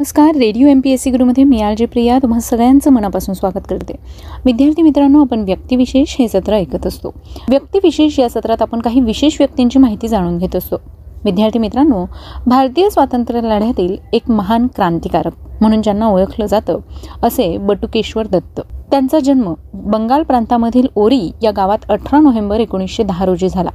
नमस्कार radio M P S C गुरुमध्ये मी R J Priya तुम्हा सगळ्यांचं मनापासून स्वागत करते. विद्यार्थी मित्रांनो आपण व्यक्तिविशेष हे सत्र ऐकत असतो. व्यक्तिविशेष या सत्रात आपण काही विशेष व्यक्तींची माहिती जाणून घेत असतो. विद्यार्थी मित्रांनो भारतीय स्वातंत्र्य लढ्यातील एक महान क्रांतिकारक म्हणून ज्यांना ओळखलं जातं असे बटुकेश्वर दत्त. त्यांचा जन्म बंगाल प्रांतामधील ओरी या गावात अठरा नोव्हेंबर एकोणीसशे दहा रोजी झाला.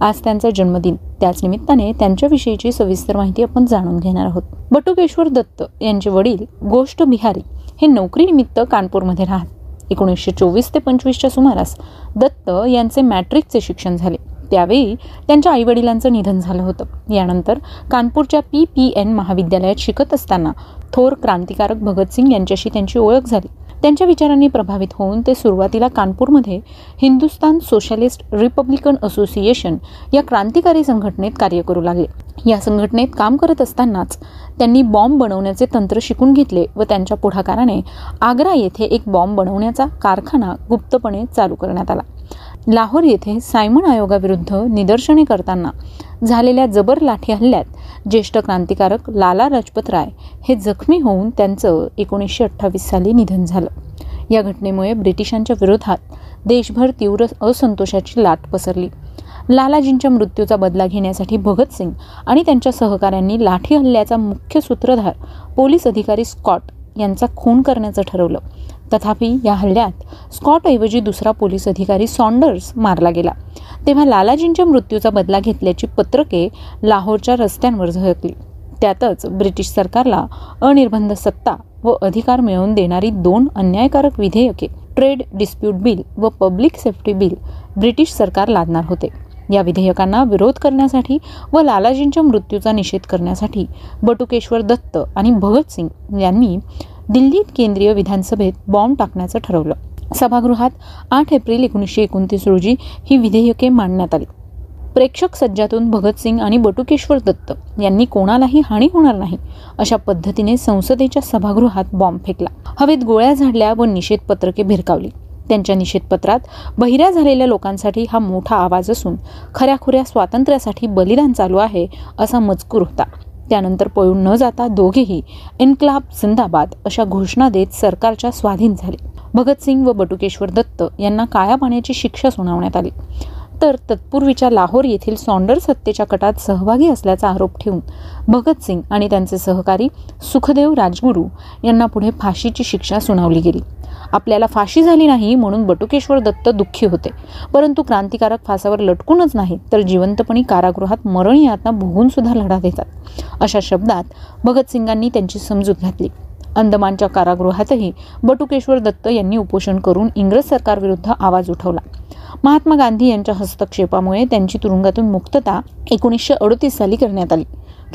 आज त्यांचा जन्मदिन. त्याच निमित्ताने त्यांच्याविषयीची सविस्तर माहिती आपण जाणून घेणार आहोत. बटुकेश्वर दत्त यांचे वडील गोष्ट बिहारी हे नोकरीनिमित्त कानपूरमध्ये राहत. एकोणीसशे चोवीस ते पंचवीसच्या सुमारास दत्त यांचे मॅट्रिकचे शिक्षण झाले. त्यावेळी त्यांच्या आईवडिलांचं निधन झालं होतं. यानंतर कानपूरच्या पी पी एन महाविद्यालयात शिकत असताना थोर क्रांतिकारक भगतसिंग यांच्याशी त्यांची ओळख झाली. त्यांच्या विचारांनी प्रभावित होऊन ते सुरुवातीला कानपूरमध्ये हिंदुस्तान सोशलिस्ट रिपब्लिकन असोसिएशन या क्रांतिकारी संघटनेत कार्य करू लागले. या संघटनेत काम करत असतानाच त्यांनी बॉम्ब बनवण्याचे तंत्र शिकून घेतले व त्यांच्या पुढाकाराने आग्रा येथे एक बॉम्ब बनवण्याचा कारखाना गुप्तपणे चालू करण्यात आला. लाहोर येथे सायमन आयोगाविरुद्ध निदर्शने करताना झालेल्या जबर लाठी हल्ल्यात ज्येष्ठ क्रांतिकारक लाला लजपत राय हे जखमी होऊन त्यांचं एकोणीसशे अठ्ठावीस साली निधन झालं. या घटनेमुळे ब्रिटिशांच्या विरोधात देशभर तीव्र असंतोषाची लाट पसरली. लालाजींच्या मृत्यूचा बदला घेण्यासाठी भगतसिंग आणि त्यांच्या सहकाऱ्यांनी लाठी हल्ल्याचा मुख्य सूत्रधार पोलीस अधिकारी स्कॉट यांचा खून करण्याचं ठरवलं. तथापि या हल्ल्यात स्कॉटऐवजी दुसरा पोलीस अधिकारी सॉन्डर्स मारला गेला. तेव्हा लालाजींच्या मृत्यूचा बदला घेतल्याची पत्रके लाहोरच्या रस्त्यांवर झळकली. त्यातच ब्रिटिश सरकारला अनिर्बंध सत्ता व अधिकार मिळवून देणारी दोन अन्यायकारक विधेयके ट्रेड डिस्प्यूट बिल व पब्लिक सेफ्टी बिल ब्रिटिश सरकार लादणार होते. या विधेयकांना विरोध करण्यासाठी व लालाजींच्या मृत्यूचा निषेध करण्यासाठी बटुकेश्वर दत्त आणि भगतसिंग यांनी दिल्लीत केंद्रीय विधानसभेत बॉम्ब टाकण्याचं ठरवलं. सभागृहात आठ एप्रिल एकोणीसशे एकोणतीस रोजी ही विधेयके मांडण्यात आली. प्रेक्षक सज्जातून भगतसिंग आणि बटुकेश्वर दत्त यांनी कोणालाही हानी होणार नाही अशा पद्धतीने संसदेच्या सभागृहात बॉम्ब फेकला. हवेत गोळ्या झाडल्या व निषेध पत्रके भिरकावली. त्यांच्या निषेधपत्रात बहिऱ्या झालेल्या लोकांसाठी हा मोठा आवाज असून खऱ्याखुऱ्या स्वातंत्र्यासाठी बलिदान चालू आहे असा मजकूर होता. त्यानंतर पळून न जाता दोघेही इन्क्लाब जिंदाबाद अशा घोषणा देत सरकारच्या स्वाधीन झाले. भगतसिंग व बटुकेश्वर दत्त यांना काळ्या पाण्याची शिक्षा सुनावण्यात आली. तर तत्पूर्वीच्या लाहोर येथील सॉन्डर सत्तेच्या कटात सहभागी असल्याचा आरोप ठेवून भगतसिंग आणि त्यांचे सहकारी सुखदेव राजगुरू यांना पुढे फाशीची शिक्षा सुनावली गेली. आपल्याला फाशी झाली नाही म्हणून बटुकेश्वर दत्त दुःखी होते. परंतु क्रांतिकारक फासावर लटकूनच नाही तर जिवंतपणी कारागृहात मरण यातना भोगून सुद्धा लढा देतात. अशा शब्दात भगतसिंगांनी त्यांची समजूत घातली. अंदमानच्या कारागृहातही बटुकेश्वर दत्त यांनी उपोषण करून इंग्रज सरकारविरुद्ध आवाज उठवला. महात्मा गांधी यांच्या हस्तक्षेपामुळे त्यांची तुरुंगातून मुक्तता एकोणीसशे अडतीस साली करण्यात आली.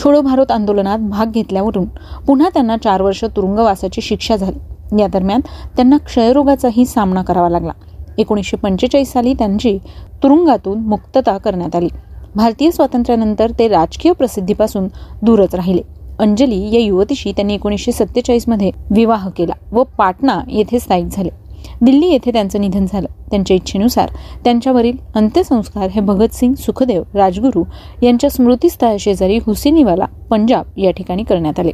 छोडो भारत आंदोलनात भाग घेतल्यावरून पुन्हा त्यांना चार वर्ष तुरुंगवासाची शिक्षा झाली. या दरम्यान त्यांना क्षयरोगाचाही सामना करावा लागला. एकोणीसशे पंचेचाळीस साली त्यांची तुरुंगातून मुक्तता करण्यात आली. भारतीय स्वातंत्र्यानंतर ते राजकीय प्रसिद्धीपासून दूरच राहिले. अंजली या युवतीशी त्यांनी एकोणीसशे सत्तेचाळीसमध्ये विवाह केला व पाटणा येथे स्थायिक झाले. दिल्ली येथे त्यांचं निधन झालं. त्यांच्या इच्छेनुसार त्यांच्यावरील अंत्यसंस्कार हे भगतसिंग सुखदेव राजगुरू यांच्या स्मृतीस्थळाशेजारी हुसेनीवाला पंजाब या ठिकाणी करण्यात आले.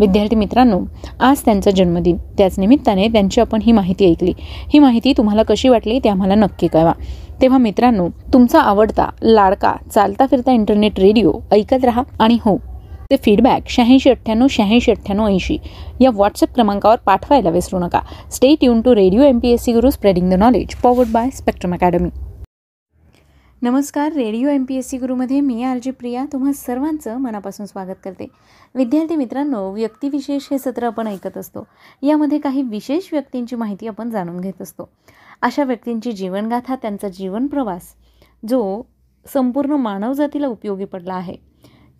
विद्यार्थी मित्रांनो आज त्यांचा जन्मदिन. त्याच निमित्ताने त्यांची आपण ही माहिती ऐकली. ही माहिती तुम्हाला कशी वाटली ते आम्हाला नक्की कळवा. तेव्हा मित्रांनो तुमचा आवडता लाडका चालता फिरता इंटरनेट रेडिओ ऐकत राहा आणि हो ते फीडबॅक शहाऐंशी अठ्ठ्याण्णव शहाऐंशी अठ्ठ्याण्णव ऐंशी या व्हॉट्सअप क्रमांकावर पाठवायला विसरू नका. Stay tune to radio M P S C Guru spreading the knowledge powered by Spectrum Academy नमस्कार. Radio M P S C गुरुमध्ये मी आर जी प्रिया. तुम्हा सर्वांचं मनापासून स्वागत करते. विद्यार्थी मित्रांनो व्यक्तिविशेष हे सत्र आपण ऐकत असतो. यामध्ये काही विशेष व्यक्तींची माहिती आपण जाणून घेत असतो. अशा व्यक्तींची जीवनगाथा त्यांचा जीवन प्रवास जो संपूर्ण मानवजातीला उपयोगी पडला आहे.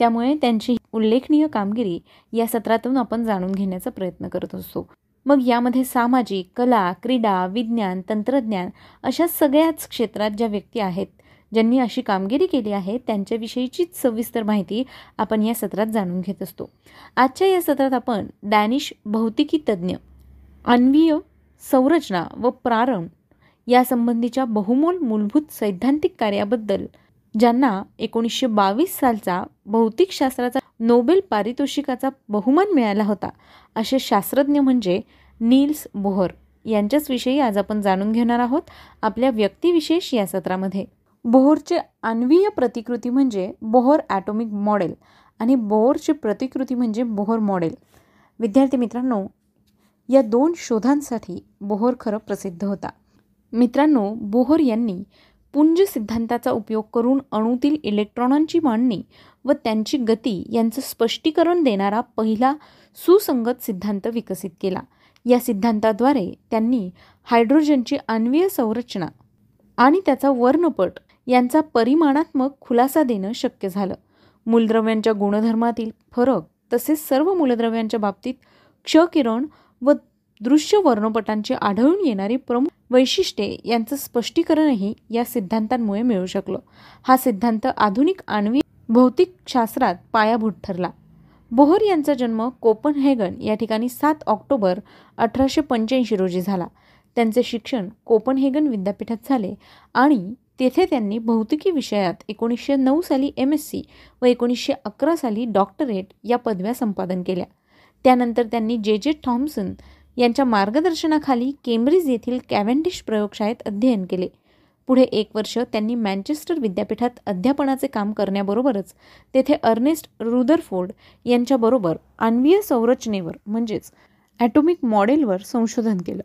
त्यामुळे त्यांची उल्लेखनीय कामगिरी या सत्रातून आपण जाणून घेण्याचा प्रयत्न करत असतो. मग यामध्ये सामाजिक कला क्रीडा विज्ञान तंत्रज्ञान अशा सगळ्याच क्षेत्रात ज्या व्यक्ती आहेत ज्यांनी अशी कामगिरी केली आहे त्यांच्याविषयीचीच सविस्तर माहिती आपण या सत्रात जाणून घेत असतो. आजच्या या सत्रात आपण डॅनिश भौतिकी तज्ज्ञ अन्वीय संरचना व प्रारंभ यासंबंधीच्या बहुमोल मूलभूत सैद्धांतिक कार्याबद्दल ज्यांना एकोणीसशे बावीस सालचा भौतिकशास्त्राचा नोबेल पारितोषिकाचा बहुमान मिळाला होता. असे शास्त्रज्ञ म्हणजे नील्स बोहर यांच्याच विषयी आज आपण जाणून घेणार आहोत आपल्या व्यक्तिविशेष या सत्रामध्ये. बोहरचे आण्वीय प्रतिकृती म्हणजे बोहर ॲटॉमिक मॉडेल आणि बोहरची प्रतिकृती म्हणजे बोहर मॉडेल. विद्यार्थी मित्रांनो या दोन शोधांसाठी बोहर खरं प्रसिद्ध होता. मित्रांनो बोहर यांनी पुंज सिद्धांताचा उपयोग करून अणूतील इलेक्ट्रॉनांची मांडणी व त्यांची गती यांचं स्पष्टीकरण देणारा पहिला सुसंगत सिद्धांत विकसित केला. या सिद्धांताद्वारे त्यांनी हायड्रोजनची आण्वीय संरचना आणि त्याचा वर्णपट यांचा परिमाणात्मक खुलासा देणं शक्य झालं. मूलद्रव्यांच्या गुणधर्मातील फरक तसेच सर्व मूलद्रव्यांच्या बाबतीत क्षकिरण व दृश्य वर्णपटांची आढळून येणारी प्रमुख वैशिष्ट्ये यांचं स्पष्टीकरणही या सिद्धांतांमुळे मिळू शकलं. हा सिद्धांत आधुनिक आण्विक भौतिकशास्त्रात पायाभूत ठरला. बोहर यांचा जन्म कोपनहेगन या ठिकाणी सात ऑक्टोबर अठराशे पंच्याऐंशी रोजी झाला. त्यांचे शिक्षण कोपनहेगन विद्यापीठात झाले आणि तेथे त्यांनी भौतिकी विषयात एकोणीसशे नऊ साली एम एस सी व एकोणीसशे अकरा साली डॉक्टरेट या पदव्या संपादन केल्या. त्यानंतर त्यांनी जे जे थॉम्सन यांच्या मार्गदर्शनाखाली केम्ब्रिज येथील कॅव्हेंडिश प्रयोगशाळेत अध्ययन केले. पुढे एक वर्ष त्यांनी मँचेस्टर विद्यापीठात अध्यापनाचे काम करण्याबरोबरच तेथे अर्नेस्ट रुदरफोर्ड यांच्याबरोबर आण्वीय संरचनेवर म्हणजेच ॲटॉमिक मॉडेलवर संशोधन केलं.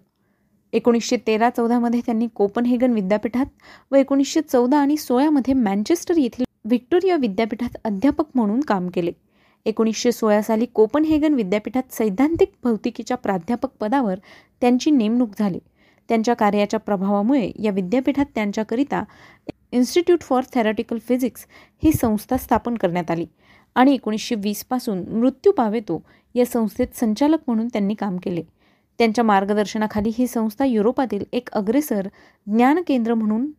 एकोणीसशे तेरा चौदामध्ये त्यांनी कोपनहेगन विद्यापीठात व एकोणीसशे चौदा आणि सोळामध्ये मँचेस्टर येथील व्हिक्टोरिया विद्यापीठात अध्यापक म्हणून काम केले. एकोणीसशे सोळा साली कोपनहेगन विद्यापीठात सैद्धांतिक भौतिकीच्या प्राध्यापक पदावर त्यांची नेमणूक झाली. त्यांच्या कार्याच्या प्रभावामुळे या विद्यापीठात त्यांच्याकरिता इन्स्टिट्यूट फॉर थेरॉटिकल फिजिक्स ही संस्था स्थापन करण्यात आली आणि एकोणीसशे वीसपासून मृत्यू पावेतो या संस्थेत संचालक म्हणून त्यांनी काम केले. त्यांच्या मार्गदर्शनाखाली ही संस्था युरोपातील एक अग्रेसर ज्ञान केंद्र म्हणून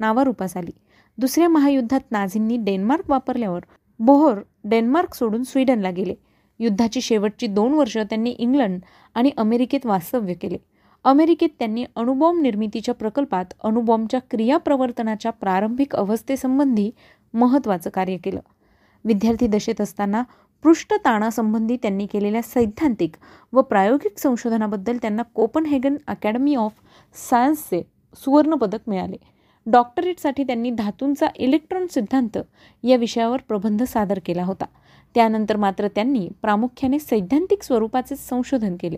नावारूपास आली. दुसऱ्या महायुद्धात नाझींनी डेन्मार्क वापरल्यावर बोहोर डेन्मार्क सोडून स्वीडनला गेले. युद्धाची शेवटची दोन वर्ष त्यांनी इंग्लंड आणि अमेरिकेत वास्तव्य केले. अमेरिकेत त्यांनी अणुबॉम्ब निर्मितीच्या प्रकल्पात अणुबॉम्बच्या क्रियाप्रवर्तनाच्या प्रारंभिक अवस्थेसंबंधी महत्त्वाचं कार्य केलं. विद्यार्थी दशेत असताना पृष्ठताणासंबंधी त्यांनी केलेल्या सैद्धांतिक व प्रायोगिक संशोधनाबद्दल त्यांना कोपनहेगन अकॅडमी ऑफ सायन्सचे सुवर्णपदक मिळाले. डॉक्टरेटसाठी त्यांनी धातूंचा इलेक्ट्रॉन सिद्धांत या विषयावर प्रबंध सादर केला होता. त्यानंतर मात्र त्यांनी प्रामुख्याने सैद्धांतिक स्वरूपाचे संशोधन केले.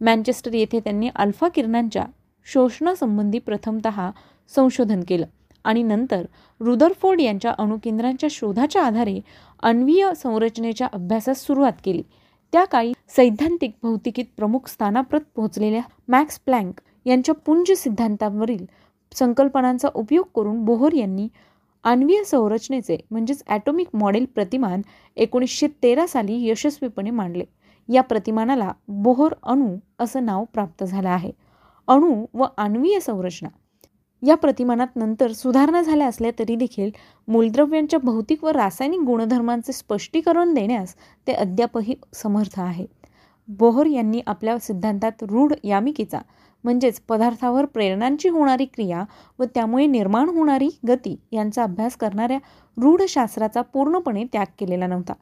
मँचेस्टर येथे त्यांनी अल्फा किरणांच्या शोषणासंबंधी प्रथमत संशोधन केलं आणि नंतर रुदरफोर्ड यांच्या अणुकेंद्रांच्या शोधाच्या आधारे अन्वीय संरचनेच्या अभ्यासास सुरुवात केली. त्या काळी सैद्धांतिक भौतिकीत प्रमुख स्थानाप्रत पोहोचलेल्या मॅक्स प्लँक यांच्या पुंज सिद्धांतावरील संकल्पनांचा उपयोग करून बोहर यांनी आण्वीय संरचनेचे म्हणजेच ॲटॉमिक मॉडेल प्रतिमान एकोणीसशे तेरा साली यशस्वीपणे मांडले. या प्रतिमानाला बोहर अणू असं नाव प्राप्त झालं आहे. अणू व आण्वीय संरचना. या प्रतिमानात नंतर सुधारणा झाल्या असल्या तरी देखील मूलद्रव्यांच्या भौतिक व रासायनिक गुणधर्मांचे स्पष्टीकरण देण्यास ते अद्यापही समर्थ आहे. बोहर यांनी आपल्या सिद्धांतात रूढ यामिकीचा म्हणजेच पदार्थावर प्रेरणांची होणारी क्रिया व त्यामुळे निर्माण होणारी गती यांचा अभ्यास करणाऱ्या रूढशास्त्राचा पूर्णपणे त्याग केलेला नव्हता.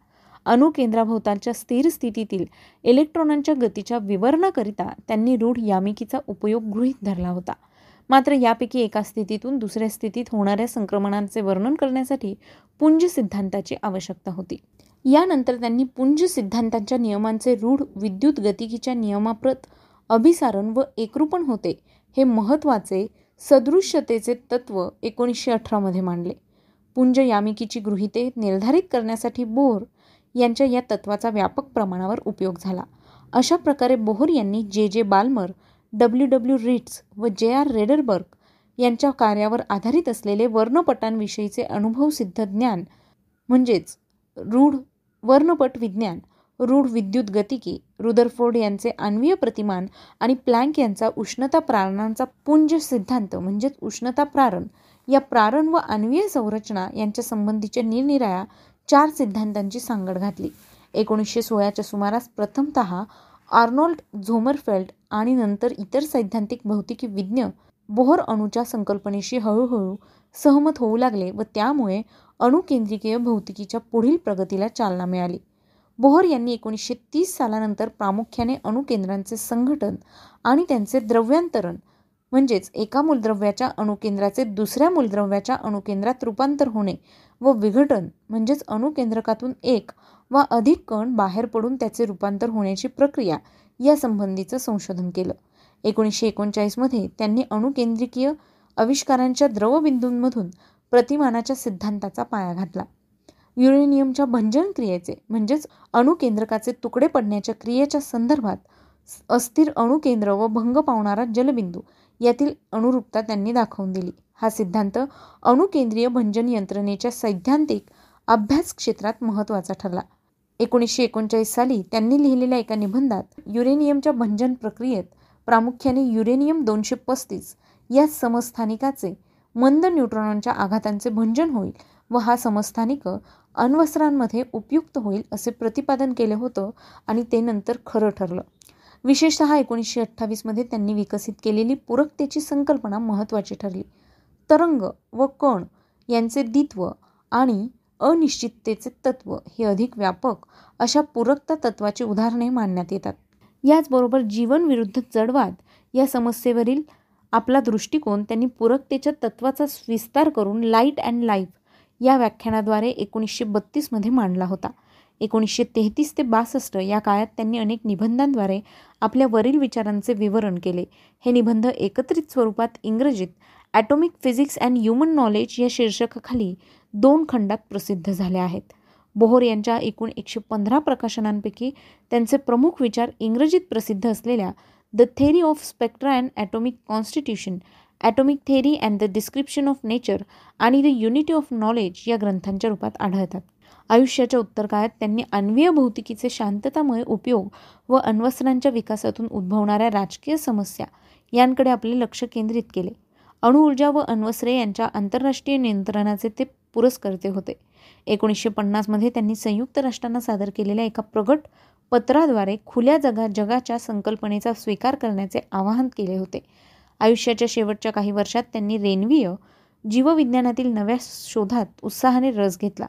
अणुकेंद्राभोवतालच्या स्थिर स्थितीतील इलेक्ट्रॉनांच्या गतीच्या विवरणाकरिता त्यांनी रूढ यामिकीचा उपयोग गृहीत धरला होता. मात्र यापैकी एका स्थितीतून दुसऱ्या स्थितीत होणाऱ्या संक्रमणांचे वर्णन करण्यासाठी पुंज सिद्धांताची आवश्यकता होती. यानंतर त्यांनी पुंज सिद्धांतांच्या नियमांचे रूढ विद्युत गतिकीच्या नियमाप्रत अभिसारण व एकरूपण होते हे महत्त्वाचे सदृश्यतेचे तत्व एकोणीसशे अठरामध्ये मांडले. पुंज यामिकीची गृहिते निर्धारित करण्यासाठी बोर यांच्या या तत्वाचा व्यापक प्रमाणावर उपयोग झाला. अशा प्रकारे बोहर यांनी जे जे बाल्मर डब्ल्यू डब्ल्यू रिट्स व जे आर रेडरबर्ग यांच्या कार्यावर आधारित असलेले वर्णपटांविषयीचे अनुभवसिद्ध ज्ञान म्हणजेच रूढ वर्णपट विज्ञान रूढ विद्युत गतिकी रुदरफोर्ड यांचे आण्वीय प्रतिमान आणि प्लँक यांचा उष्णता प्रारणांचा पुंज सिद्धांत म्हणजेच उष्णता प्रारण या प्रारण व आण्वीय संरचना यांच्या संबंधीच्या निरनिराळ्या चार सिद्धांतांची सांगड घातली. एकोणीसशे सोळाच्या सुमारास प्रथमत आर्नोल्ड झोमरफेल्ड आणि नंतर इतर सैद्धांतिक भौतिकी विज्ञ बोहर अणूच्या संकल्पनेशी हळूहळू सहमत होऊ लागले व त्यामुळे अणुकेंद्रिकीय भौतिकीच्या पुढील प्रगतीला चालना मिळाली. बोहर यांनी एकोणीसशे तीस सालानंतर प्रामुख्याने अणुकेंद्रांचे संघटन आणि त्यांचे द्रव्यांतरण म्हणजेच एका मूलद्रव्याच्या अणुकेंद्राचे दुसऱ्या मूलद्रव्याच्या अणुकेंद्रात रूपांतर होणे व विघटन म्हणजेच अणुकेंद्रकातून एक वा अधिक कण बाहेर पडून त्याचे रूपांतर होण्याची प्रक्रिया या संबंधीचं संशोधन केलं. एकोणीसशे एकोणचाळीसमध्ये त्यांनी अणुकेंद्रिकीय आविष्कारांच्या द्रवबिंदूंमधून प्रतिमानाच्या सिद्धांताचा पाया घातला. युरेनियमच्या भंजन क्रियेचे म्हणजेच अणुकेंद्रकाचे तुकडे पडण्याच्या क्रियेच्या संदर्भात अस्थिर अणुकेंद्र व भंग पावणारा जलबिंदू यातील अनुरूपता त्यांनी दाखवून दिली. हा सिद्धांत अणुकेंद्रीय भंजन यंत्रणेच्या सैद्धांतिक अभ्यास क्षेत्रात महत्त्वाचा ठरला. एकोणीसशे एकोणचाळीस साली त्यांनी लिहिलेल्या एका निबंधात युरेनियमच्या भंजन प्रक्रियेत प्रामुख्याने युरेनियम दोनशे पस्तीस या समस्थानिकाचे मंद न्यूट्रॉनच्या आघातांचे भंजन होईल व हा समस्थानिक अण्वस्त्रांमध्ये उपयुक्त होईल असे प्रतिपादन केले होतं आणि ते नंतर खरं ठरलं. विशेषतः एकोणीसशे अठ्ठावीसमध्ये त्यांनी विकसित केलेली पूरकतेची संकल्पना महत्त्वाची ठरली. तरंग व कण यांचे द्वित्व आणि अनिश्चिततेचे तत्व हे अधिक व्यापक अशा पूरकता तत्वाची उदाहरणे मानण्यात येतात. याचबरोबर जीवन विरुद्ध जडवाद या समस्येवरील आपला दृष्टिकोन त्यांनी पूरकतेच्या तत्वाचा विस्तार करून लाइट अँड लाईफ या व्याख्यानाद्वारे एकोणीसशे बत्तीसमध्ये मांडला होता. एकोणीसशे तेहतीस ते बासष्ट या काळात त्यांनी अनेक निबंधांद्वारे आपल्या वरील विचारांचे विवरण केले. हे निबंध एकत्रित स्वरूपात इंग्रजीत atomic physics and human knowledge या शीर्षकाखाली दोन खंडात प्रसिद्ध झाले आहेत. बोहोर यांच्या एकूण एकशे पंधरा प्रकाशनांपैकी त्यांचे प्रमुख विचार इंग्रजीत प्रसिद्ध असलेल्या the theory of spectra and atomic constitution atomic theory and the description of nature आणि द युनिटी ऑफ नॉलेज या ग्रंथांच्या रूपात आढळतात. आयुष्याच्या उत्तर काळात त्यांनी अन्वीय भौतिकीचे शांततामुळे उपयोग व अण्वस्त्रांच्या विकासातून उद्भवणाऱ्या राजकीय समस्या यांकडे आपले लक्ष केंद्रित केले. अणुऊर्जा व अण्वस्त्रे यांच्या आंतरराष्ट्रीय नियंत्रणाचे ते पुरस्कर्ते होते. एकोणीसशे पन्नासमध्ये त्यांनी संयुक्त राष्ट्रांना सादर केलेल्या एका प्रगट पत्राद्वारे खुल्या जगा जगाच्या संकल्पनेचा स्वीकार करण्याचे आवाहन केले होते. आयुष्याच्या शेवटच्या काही वर्षात त्यांनी रेन्वीय जीवविज्ञानातील नव्या शोधात उत्साहाने रस घेतला.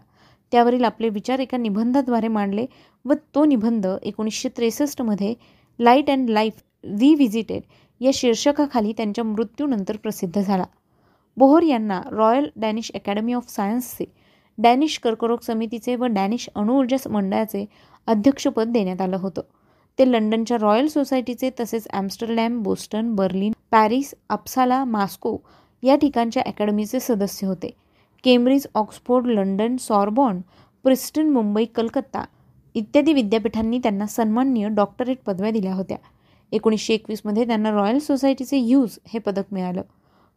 त्यावरील आपले विचार एका निबंधाद्वारे मांडले व तो निबंध एकोणीसशे त्रेसष्टमध्ये लाइट अँड लाईफ रिव्हिजिटेड या शीर्षकाखाली त्यांच्या मृत्यूनंतर प्रसिद्ध झाला. बोहर यांना रॉयल डॅनिश अकॅडमी ऑफ सायन्सचे डॅनिश कर्करोग समितीचे व डॅनिश अणुऊर्जा मंडळाचे अध्यक्षपद देण्यात आलं होतं. ते लंडनच्या रॉयल सोसायटीचे तसेच Amsterdam Boston Berlin Paris Uppsala Moscow या ठिकाणच्या अकॅडमीचे सदस्य होते. Cambridge Oxford London Sorbonne Princeton Mumbai Calcutta इत्यादी विद्यापीठांनी त्यांना सन्माननीय डॉक्टरेट पदव्या दिल्या होत्या. एकोणीसशे एकवीसमध्ये त्यांना रॉयल सोसायटीचे ह्यूज हे पदक मिळालं.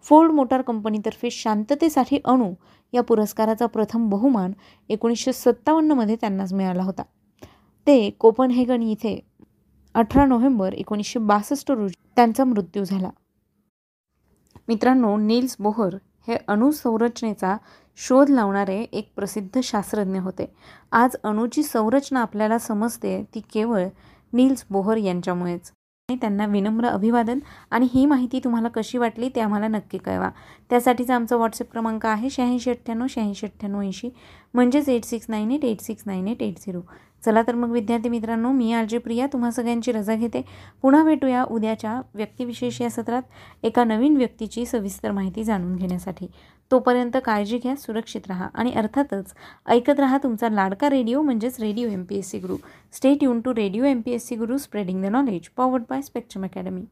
फोर्ड मोटार कंपनीतर्फे शांततेसाठी अणू या पुरस्काराचा प्रथम बहुमान एकोणीसशे सत्तावन्नमध्ये त्यांनाच मिळाला होता. ते कोपनहेगन इथे अठरा नोव्हेंबर एकोणीसशे बासष्ट रोजी त्यांचा मृत्यू झाला. मित्रांनो नील्स बोहर हे अणुसंरचनेचा शोध लावणारे एक प्रसिद्ध शास्त्रज्ञ होते. आज अणूची संरचना आपल्याला समजते ती केवळ नील्स बोहर यांच्यामुळेच. आणि त्यांना विनम्र अभिवादन आणि ही माहिती तुम्हाला कशी वाटली ते आम्हाला नक्की कळवा. त्यासाठीचा आमचा व्हॉट्सअप क्रमांक आहे शहाऐंशी अठ्ठ्याण्णव शहाऐंशी अठ्ठ्याण्णव ऐंशी म्हणजेच eight six nine eight eight six nine eight eight zero चला तर मग विद्यार्थी मित्रांनो मी आरजे प्रिया तुम्हा सगळ्यांची रजा घेते. पुन्हा भेटूया उद्याच्या व्यक्तिविशेष या सत्रात एका नवीन व्यक्तीची सविस्तर माहिती जाणून घेण्यासाठी. तोपर्यंत काळजी घ्या सुरक्षित राहा आणि अर्थातच ऐकत राहा तुमचा लाडका रेडिओ म्हणजेच radio M P S C Guru stay युन to radio M P S C Guru spreading the knowledge powered by Spectrum Academy